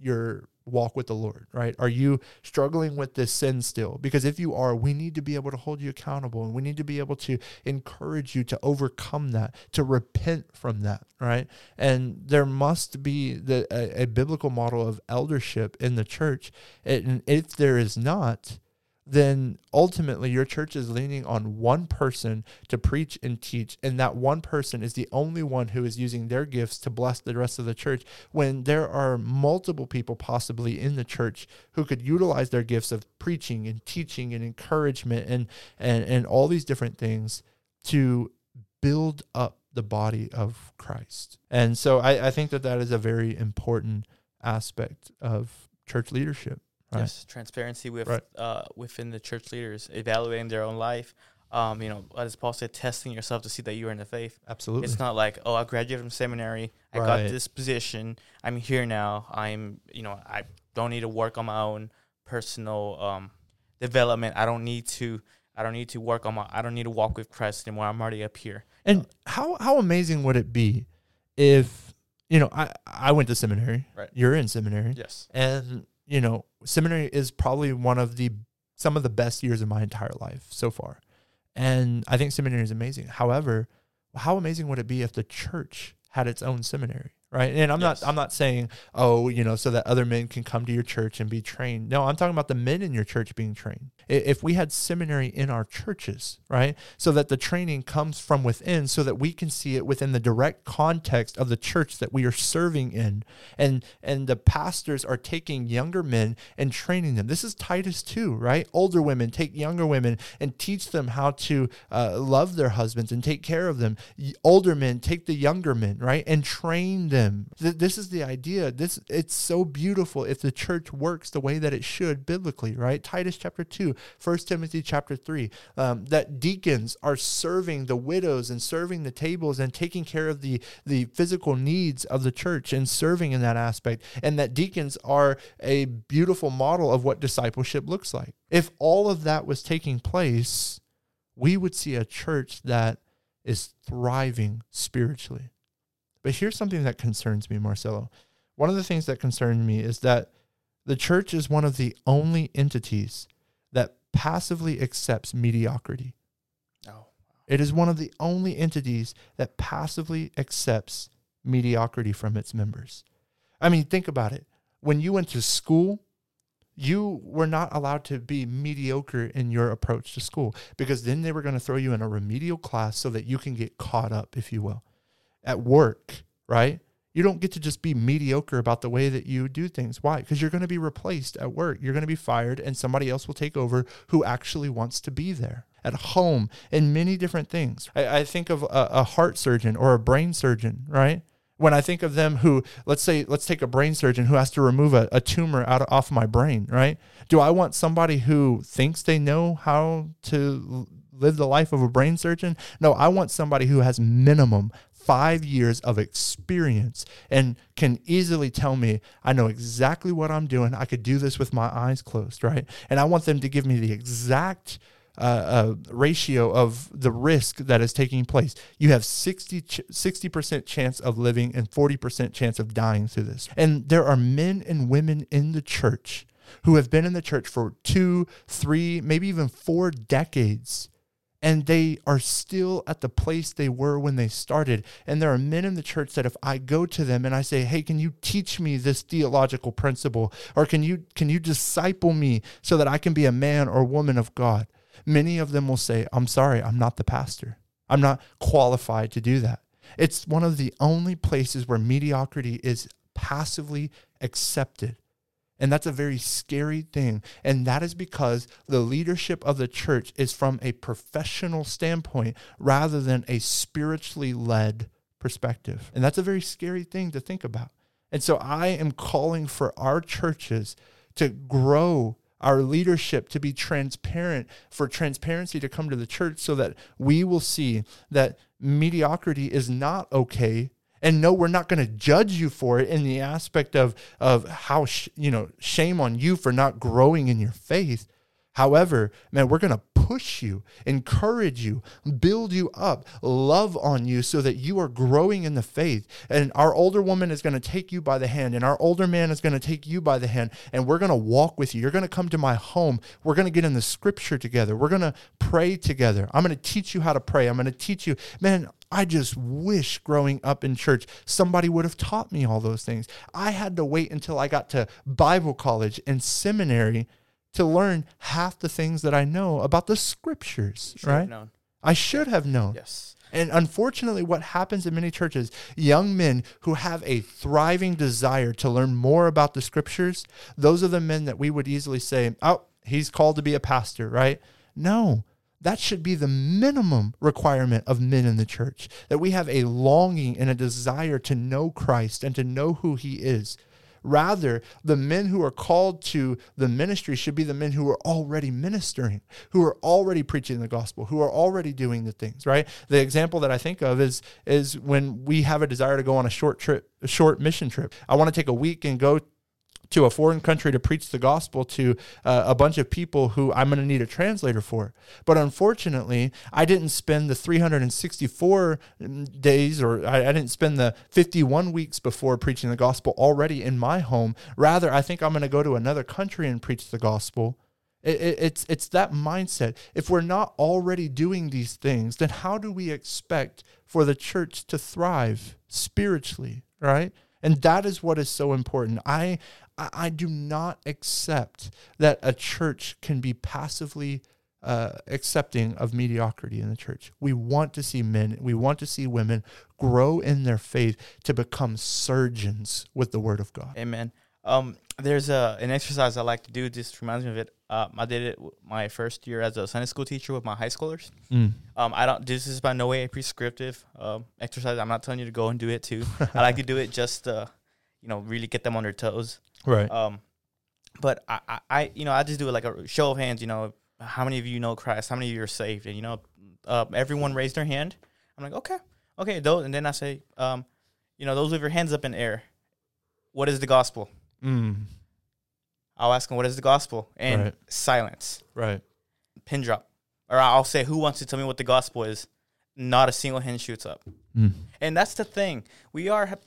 your walk with the Lord, right? Are you struggling with this sin still? Because if you are, we need to be able to hold you accountable and we need to be able to encourage you to overcome that, to repent from that, right? And there must be the a, a biblical model of eldership in the church. And if there is not, then ultimately your church is leaning on one person to preach and teach. And that one person is the only one who is using their gifts to bless the rest of the church when there are multiple people possibly in the church who could utilize their gifts of preaching and teaching and encouragement and, and, and all these different things to build up the body of Christ. And so I, I think that that is a very important aspect of church leadership. Right. Yes, transparency with right. uh, within the church leaders, evaluating their own life. Um, you know, as Paul said, testing yourself to see that you are in the faith. Absolutely. It's not like, oh, I graduated from seminary, I right. got this position, I'm here now. I'm, you know, I don't need to work on my own personal um, development. I don't need to. I don't need to work on my. I don't need to walk with Christ anymore. I'm already up here. And how how amazing would it be if you know I I went to seminary. Right. You're in seminary. Yes. And you know, seminary is probably one of the some of the best years of my entire life so far. And I think seminary is amazing. However, how amazing would it be if the church had its own seminary? Right? And I'm yes. not I'm not saying oh you know so that other men can come to your church and be trained. No, I'm talking about the men in your church being trained. If we had seminary in our churches, right, so that the training comes from within, so that we can see it within the direct context of the church that we are serving in, and and the pastors are taking younger men and training them. This is Titus two, right? Older women take younger women and teach them how to uh, love their husbands and take care of them. Older men take the younger men, right, and train them them. Th- this is the idea. This it's so beautiful if the church works the way that it should biblically, right? Titus chapter 2, 1 Timothy chapter 3, um, that deacons are serving the widows and serving the tables and taking care of the, the physical needs of the church and serving in that aspect. And that deacons are a beautiful model of what discipleship looks like. If all of that was taking place, we would see a church that is thriving spiritually. But here's something that concerns me, Marcelo. One of the things that concerns me is that the church is one of the only entities that passively accepts mediocrity. Oh. It is one of the only entities that passively accepts mediocrity from its members. I mean, think about it. When you went to school, you were not allowed to be mediocre in your approach to school because then they were going to throw you in a remedial class so that you can get caught up, if you will at work, right? You don't get to just be mediocre about the way that you do things. Why? Because you're going to be replaced at work. You're going to be fired, and somebody else will take over who actually wants to be there at home and many different things. I, I think of a, a heart surgeon or a brain surgeon, right? when I think of them who, let's say, let's take a brain surgeon who has to remove a, a tumor out of, off my brain, right? Do I want somebody who thinks they know how to live the life of a brain surgeon? No, I want somebody who has minimum five years of experience and can easily tell me, I know exactly what I'm doing. I could do this with my eyes closed, right? And I want them to give me the exact uh, uh, ratio of the risk that is taking place. You have 60, 60% chance of living and 40% chance of dying through this. And there are men and women in the church who have been in the church for two, three, maybe even four decades and they are still at the place they were when they started. And there are men in the church that if I go to them and I say, "Hey, can you teach me this theological principle or can you can you disciple me so that I can be a man or woman of God?" Many of them will say, "I'm sorry, I'm not the pastor. I'm not qualified to do that." It's one of the only places where mediocrity is passively accepted. And that's a very scary thing. And that is because the leadership of the church is from a professional standpoint rather than a spiritually led perspective. And that's a very scary thing to think about. And so I am calling for our churches to grow our leadership to be transparent, for transparency to come to the church so that we will see that mediocrity is not okay and no we're not going to judge you for it in the aspect of of how sh- you know shame on you for not growing in your faith However, man, we're going to push you, encourage you, build you up, love on you so that you are growing in the faith. And our older woman is going to take you by the hand, and our older man is going to take you by the hand, and we're going to walk with you. You're going to come to my home. We're going to get in the scripture together. We're going to pray together. I'm going to teach you how to pray. I'm going to teach you, man, I just wish growing up in church somebody would have taught me all those things. I had to wait until I got to Bible college and seminary to learn half the things that I know about the scriptures, Should right? I should have known. Yes. And unfortunately, what happens in many churches, young men who have a thriving desire to learn more about the scriptures, those are the men that we would easily say, oh, he's called to be a pastor, right? No, that should be the minimum requirement of men in the church, that we have a longing and a desire to know Christ and to know who he is. Rather, the men who are called to the ministry should be the men who are already ministering, who are already preaching the gospel, who are already doing the things, right? The example that I think of is is when we have a desire to go on a short trip, a short mission trip. I want to take a week and go to a foreign country to preach the gospel to uh, a bunch of people who I'm going to need a translator for. But unfortunately, I didn't spend the 364 days or I, I didn't spend the 51 weeks before preaching the gospel already in my home. Rather, I think I'm going to go to another country and preach the gospel. It, it, it's it's that mindset. If we're not already doing these things, then how do we expect for the church to thrive spiritually, right? And that is what is so important. I I, I do not accept that a church can be passively uh, accepting of mediocrity in the church. We want to see men, we want to see women grow in their faith to become surgeons with the Word of God. Amen. Um, there's a an exercise I like to do. Just reminds me of it. Um, I did it my first year as a Sunday school teacher with my high schoolers. Mm. Um, I don't. This is by no way a prescriptive um, exercise. I'm not telling you to go and do it too. I like to do it just to, you know, really get them on their toes. Right. Um, but I, I, I, you know, I just do it like a show of hands. You know, how many of you know Christ? How many of you are saved? And you know, uh, everyone raised their hand. I'm like, okay, okay, those. And then I say, um, you know, those with your hands up in air. What is the gospel? Mm. I'll ask them, what is the gospel? And Right. silence, Right. pin drop. Or I'll say, who wants to tell me what the gospel is? Not a single hand shoots up. Mm. And that's the thing. We are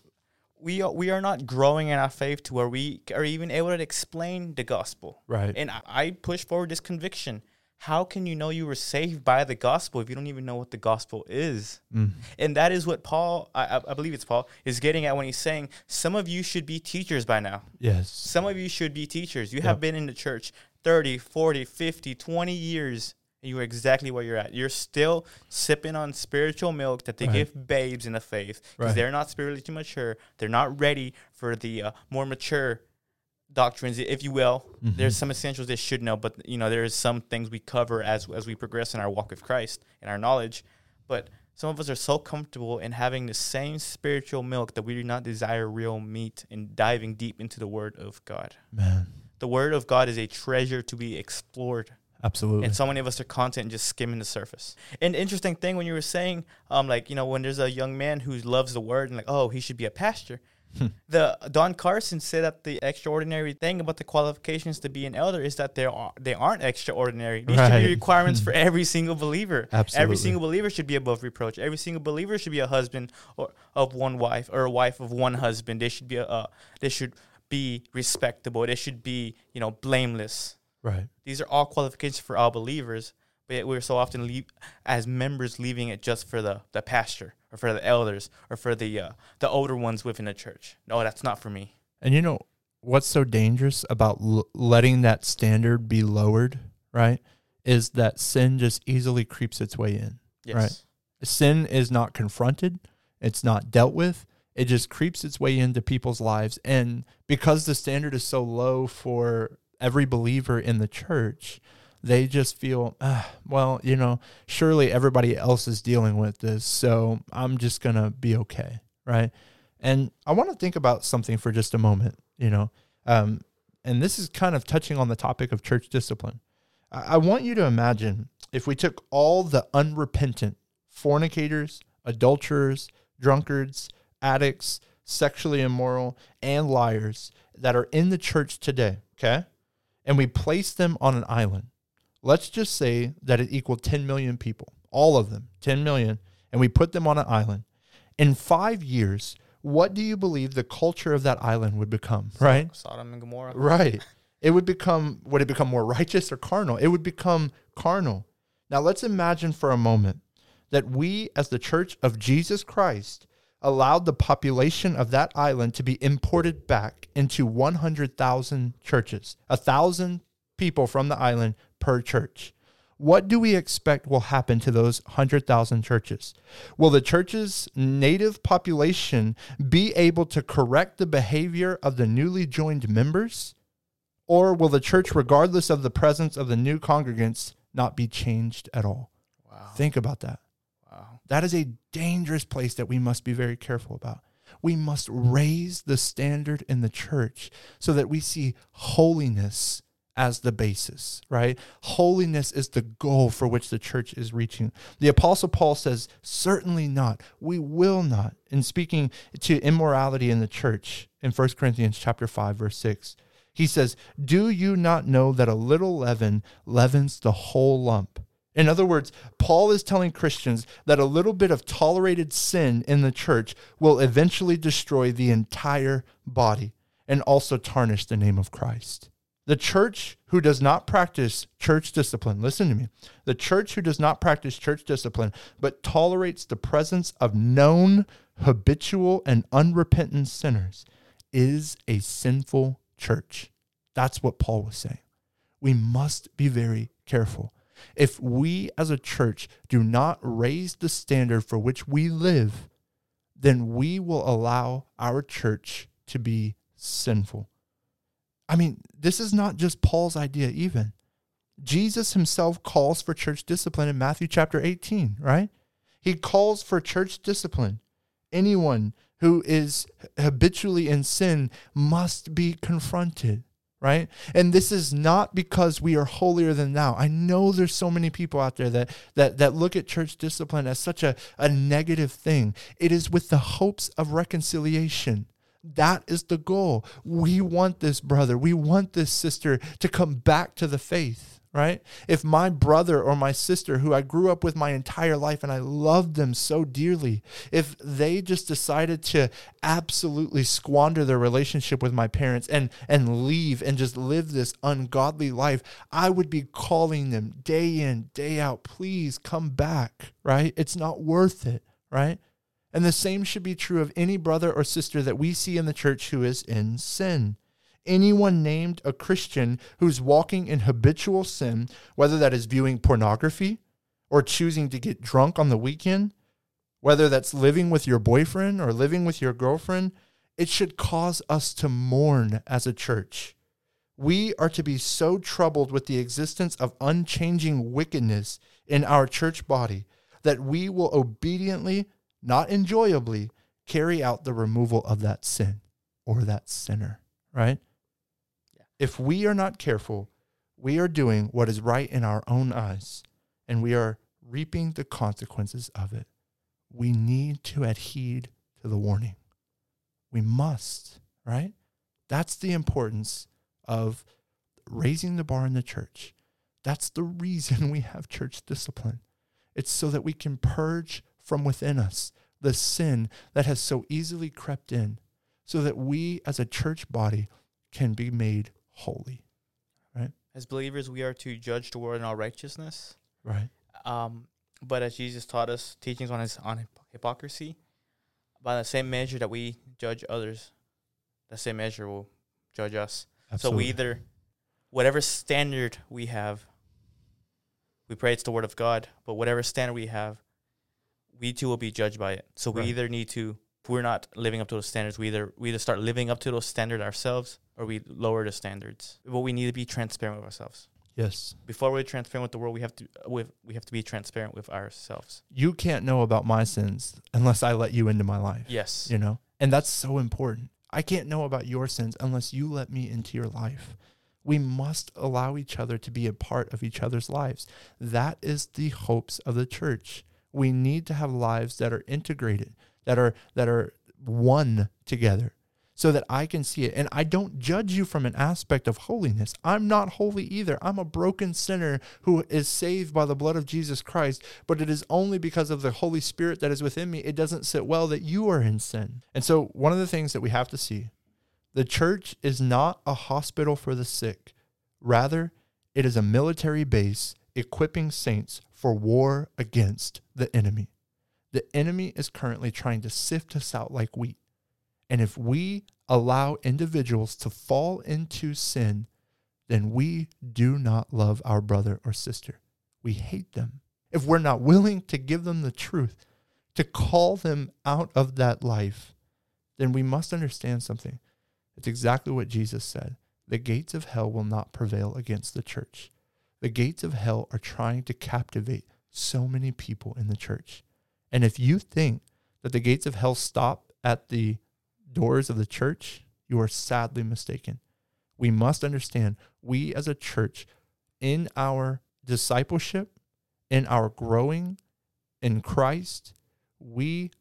we are we are not growing in our faith to where we are even able to explain the gospel. Right. And I, I push forward this conviction. How can you know you were saved by the gospel if you don't even know what the gospel is? Mm. And that is what Paul, I, I- believe it's Paul, is getting at when he's saying some of you should be teachers by now. Yes. Some of you should be teachers. You Yep. have been in the church 30, 40, 50, 20 years, and you are exactly where you're at. You're still sipping on spiritual milk that they Right. give babes in the faith because Right. they're not spiritually mature. They're not ready for the uh, more mature doctrines, if you will. Mhm. There's some essentials they should know, but you know there's some things we cover as as we progress in our walk with Christ and our knowledge. But some of us are so comfortable in having the same spiritual milk that we do not desire real meat and diving deep into the Word of God. Man. The Word of God is a treasure to be explored. Absolutely. And so many of us are content just skimming the surface. And interesting thing when you were saying, um, like, you know, when there's a young man who loves the word and like, oh, he should be a pastor. the Don Carson said that the extraordinary thing about the qualifications to be an elder is that they are they aren't extraordinary. These should Right. be requirements for every single believer. Absolutely. Every single believer should be above reproach. Every single believer should be a husband or of one wife or a wife of one husband. They should be a, uh, they should be respectable. They should be, you know, blameless. Right. These are all qualifications for all believers, but yet we're so often leave, as members leaving it just for the, the pastor or for the elders or for the uh, the older ones within the church. No, that's not for me. And you know what's so dangerous about l- letting that standard be lowered, right? Is that sin just easily creeps its way in. Yes. Right. Sin is not confronted, it's not dealt with. It just creeps its way into people's lives. And because the standard is so low for every believer in the church, they just feel, ah, well, you know, surely everybody else is dealing with this. So I'm just going to be okay. Right. And I want to think about something for just a moment, you know, um, and this is kind of touching on the topic of church discipline. I, I want you to imagine if we took all the unrepentant fornicators, adulterers, drunkards, addicts, sexually immoral, and liars that are in the church today, okay? And we place them on an island. let's just say that it equaled 10 million people, all of them, 10 million, and we put them on an island. In five years, what do you believe the culture of that island would become, right? Sodom and Gomorrah. Right. It would become, would it become more righteous or carnal? It would become carnal. Now let's imagine for a moment that we, as the church of Jesus Christ, allowed the population of that island to be imported back into 100,000 churches, a thousand people from the island per church. What do we expect will happen to those 100,000 churches? Will the church's native population be able to correct the behavior of the newly joined members? Or will the church, regardless of the presence of the new congregants, not be changed at all? Wow. Think about that. That is a dangerous place that we must be very careful about. We must raise the standard in the church so that we see holiness as the basis, right? Holiness is the goal for which the church is reaching. The apostle Paul says, "Certainly not. We will not." In speaking to immorality in the church in 1 Corinthians chapter 5 verse 6, he says, "Do you not know that a little leaven leavens the whole lump?" In other words, Paul is telling Christians that a little bit of tolerated sin in the church will eventually destroy the entire body and also tarnish the name of Christ. The church who does not practice church discipline, listen to me. The church who does not practice church discipline, but tolerates the presence of known, habitual, and unrepentant sinners, is a sinful church. That's what Paul was saying. We must be very careful. If we as a church do not raise the standard for which we live, then we will allow our church to be sinful. I mean, this is not just Paul's idea, even. Jesus himself calls for church discipline in Matthew chapter 18, right? He calls for church discipline. Anyone who is habitually in sin must be confronted, right? And this is not because we are holier than thou. I know there's so many people out there that that that look at church discipline as such a, a negative thing. It is with the hopes of reconciliation. That is the goal. We want this brother, we want this sister to come back to the faith, right? If my brother or my sister, who I grew up with my entire life and I loved them so dearly, if they just decided to absolutely squander their relationship with my parents and, and leave and just live this ungodly life, I would be calling them day in, day out, please come back, right? It's not worth it, right? And the same should be true of any brother or sister that we see in the church who is in sin. Anyone named a Christian who's walking in habitual sin, whether that is viewing pornography or choosing to get drunk on the weekend, whether that's living with your boyfriend or living with your girlfriend, it should cause us to mourn as a church. We are to be so troubled with the existence of unchanging wickedness in our church body that we will obediently not enjoyably, carry out the removal of that sin or that sinner, right? If we are not careful, we are doing what is right in our own eyes and we are reaping the consequences of it. We need to adhere to the warning. We must, right? That's the importance of raising the bar in the church. That's the reason we have church discipline. It's so that we can purge from within us the sin that has so easily crept in, so that we as a church body can be made holy. Right? As believers, we are to judge the world in our righteousness. Right. Um, but as Jesus taught us teachings on his on hypocrisy, by the same measure that we judge others, the same measure will judge us. So we either, whatever standard we have, we pray it's the word of God, but whatever standard we have, we too will be judged by it. So Right. we either need to, if we're not living up to those standards, we either we either start living up to those standards ourselves, or we lower the standards. But we need to be transparent with ourselves. yes. Before we're transparent with the world, we have to with we have to be transparent with ourselves. You can't know about my sins unless I let you into my life. Yes. you know and that's so important i can't know about your sins unless you let me into your life we must allow each other to be a part of each other's lives that is the hopes of the church we need to have lives that are integrated that are that are one together so that I can see it. And I don't judge you from an aspect of holiness. I'm not holy either. I'm a broken sinner who is saved by the blood of Jesus Christ, but it is only because of the Holy Spirit that is within me. It doesn't sit well that you are in sin. And so, one of the things that we have to see the church is not a hospital for the sick, rather, it is a military base equipping saints for war against the enemy. The enemy is currently trying to sift us out like wheat. And if we allow individuals to fall into sin, then we do not love our brother or sister. We hate them. If we're not willing to give them the truth, to call them out of that life, then we must understand something. It's exactly what Jesus said. The gates of hell will not prevail against the church. The gates of hell are trying to captivate so many people in the church. And if you think that the gates of hell stop at the doors of the church, you are sadly mistaken. We must understand we as a church, in our discipleship, in our growing in Christ, we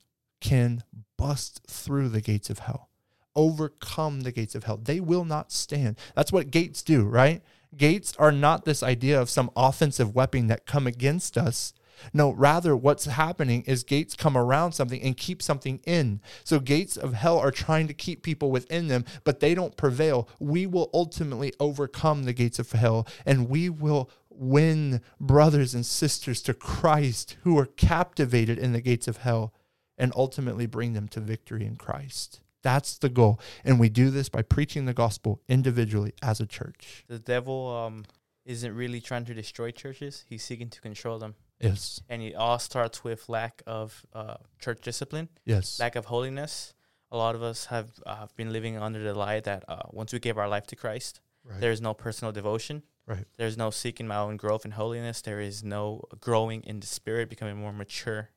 can bust through the gates of hell, overcome the gates of hell. They will not stand. That's what gates do, right? Gates are not this idea of some offensive weapon that come against us. No, rather, what's happening is gates come around something and keep something in. So, gates of hell are trying to keep people within them, but they don't prevail. We will ultimately overcome the gates of hell and we will win brothers and sisters to Christ who are captivated in the gates of hell and ultimately bring them to victory in Christ. That's the goal. And we do this by preaching the gospel individually as a church. The devil um, isn't really trying to destroy churches, he's seeking to control them. Yes. And it all starts with lack of uh, church discipline, Yes. lack of holiness. A lot of us have uh, been living under the lie that uh, once we give our life to Christ, Right. there is no personal devotion. Right. There's no seeking my own growth in holiness. There is no growing in the spirit, becoming more mature.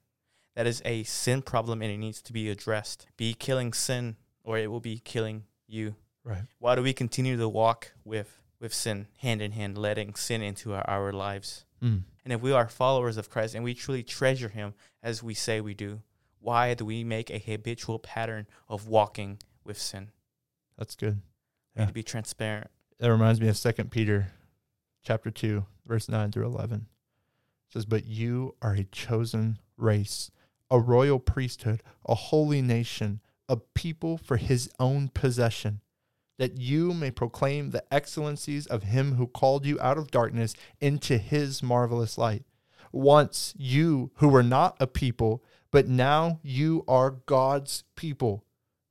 That is a sin problem and it needs to be addressed. Be killing sin or it will be killing you. Right. Why do we continue to walk with with sin hand in hand, letting sin into our, our lives? Mm. And if we are followers of Christ and we truly treasure him as we say we do, why do we make a habitual pattern of walking with sin? That's good. We Yeah. need to be transparent. That reminds me of Second Peter chapter 2, verse 9 through 11. It says, But you are a chosen race, a royal priesthood, a holy nation, a people for his own possession, that you may proclaim the excellencies of him who called you out of darkness into his marvelous light. Once you who were not a people, but now you are God's people.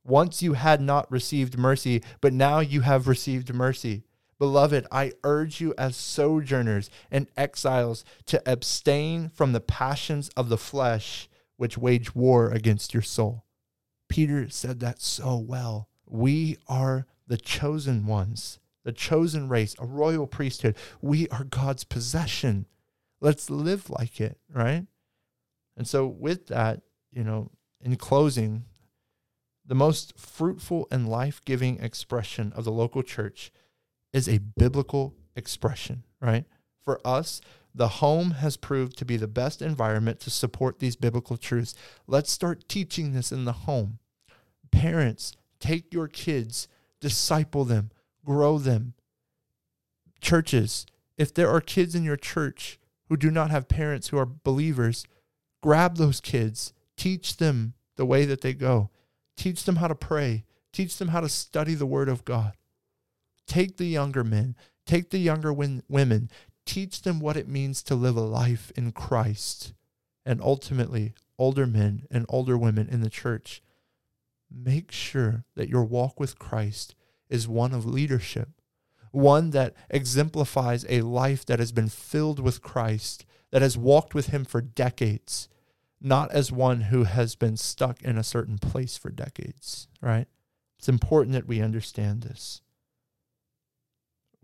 Once you had not received mercy, but now you have received mercy. Beloved, I urge you as sojourners and exiles to abstain from the passions of the flesh which wage war against your soul. Peter said that so well. We are the chosen ones, the chosen race, a royal priesthood. We are God's possession. Let's live like it, right? And so, with that, you know, in closing, the most fruitful and life giving expression of the local church is a biblical expression, right? For us, the home has proved to be the best environment to support these biblical truths. Let's start teaching this in the home. Parents, take your kids, disciple them, grow them. Churches, if there are kids in your church who do not have parents who are believers, grab those kids, teach them the way that they go, teach them how to pray, teach them how to study the Word of God. Take the younger men, take the younger women, teach them what it means to live a life in Christ. And ultimately, older men and older women in the church, make sure that your walk with Christ is one of leadership, one that exemplifies a life that has been filled with Christ, that has walked with Him for decades, not as one who has been stuck in a certain place for decades, right? It's important that we understand this.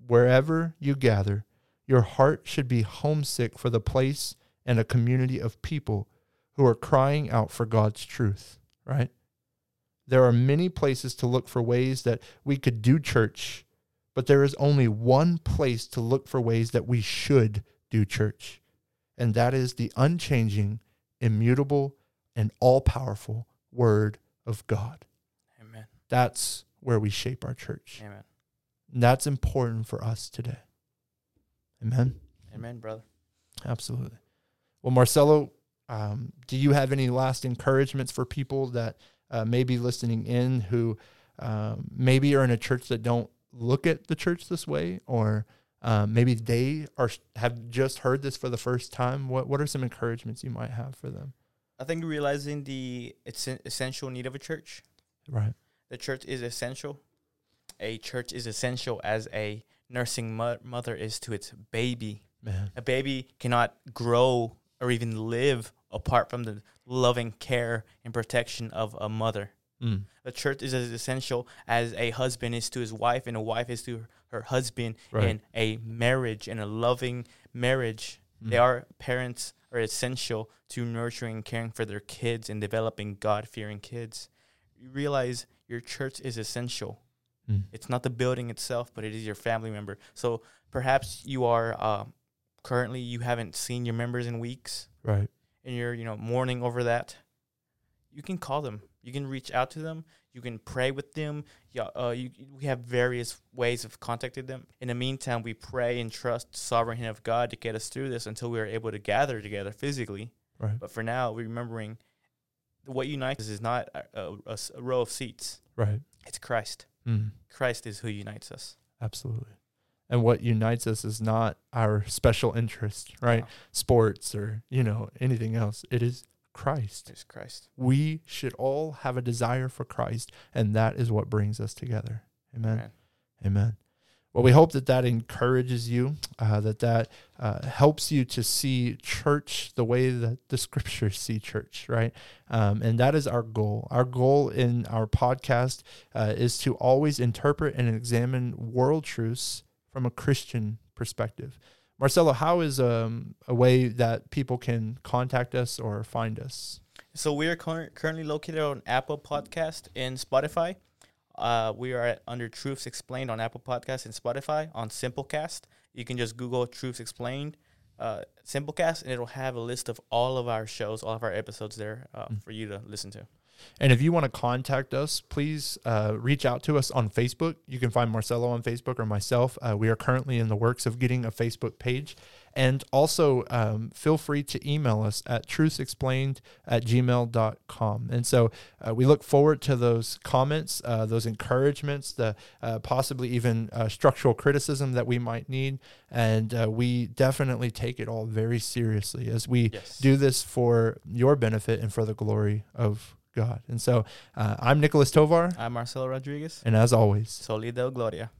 Wherever you gather, your heart should be homesick for the place and a community of people who are crying out for God's truth, right? There are many places to look for ways that we could do church, but there is only one place to look for ways that we should do church, and that is the unchanging, immutable, and all powerful Word of God. Amen. That's where we shape our church. Amen. And that's important for us today. Amen. Amen, brother. Absolutely. Well, Marcelo, um, do you have any last encouragements for people that uh, may be listening in who um, maybe are in a church that don't look at the church this way, or um, maybe they are have just heard this for the first time? What What are some encouragements you might have for them? I think realizing the it's essential need of a church. Right. The church is essential. A church is essential as a nursing mo- mother is to its baby. Man. A baby cannot grow or even live apart from the loving care and protection of a mother. Mm. A church is as essential as a husband is to his wife and a wife is to her husband Right. in a marriage and a loving marriage. They Mm. are parents are essential to nurturing and caring for their kids and developing God fearing kids. You realize your church is essential. Mm. It's not the building itself, but it is your family member. So perhaps you are uh, currently you haven't seen your members in weeks Right. And you're you know mourning over that. You can call them. You can reach out to them. You can pray with them. Yeah, uh, you, we have various ways of contacting them. In the meantime, we pray and trust the sovereign hand of God to get us through this until we are able to gather together physically. Right. But for now, we're remembering what unites us is not a row of seats. Right. It's Christ. Mm. Christ is who unites us. Absolutely. And what unites us is not our special interest, right? Sports or, you know, anything else. It is Christ. it's Christ. We should all have a desire for Christ, and that is what brings us together. Amen. Amen. Amen. Well, we hope that that encourages you, uh, that that uh, helps you to see church the way that the scriptures see church, right? Um, and that is our goal. Our goal in our podcast uh, is to always interpret and examine world truths from a Christian perspective. Marcelo, how is um, a way that people can contact us or find us? So we are cur- currently located on Apple Podcast and Spotify. Uh, we are at, under Truths Explained on Apple Podcast and Spotify on Simplecast. You can just Google Truths Explained, uh, Simplecast, and it'll have a list of all of our shows, all of our episodes there uh, Mm. for you to listen to. And if you want to contact us, please uh, reach out to us on Facebook. You can find Marcelo on Facebook or myself. Uh, we are currently in the works of getting a Facebook page. And also um, feel free to email us at truthexplained at gmail.com. And so uh, we look forward to those comments, uh, those encouragements, the uh, possibly even uh, structural criticism that we might need. And uh, we definitely take it all very seriously as we Yes. do this for your benefit and for the glory of God. And so uh, I'm Nicholas Tovar, I'm Marcelo Rodriguez. and as always, Soli Deo Gloria.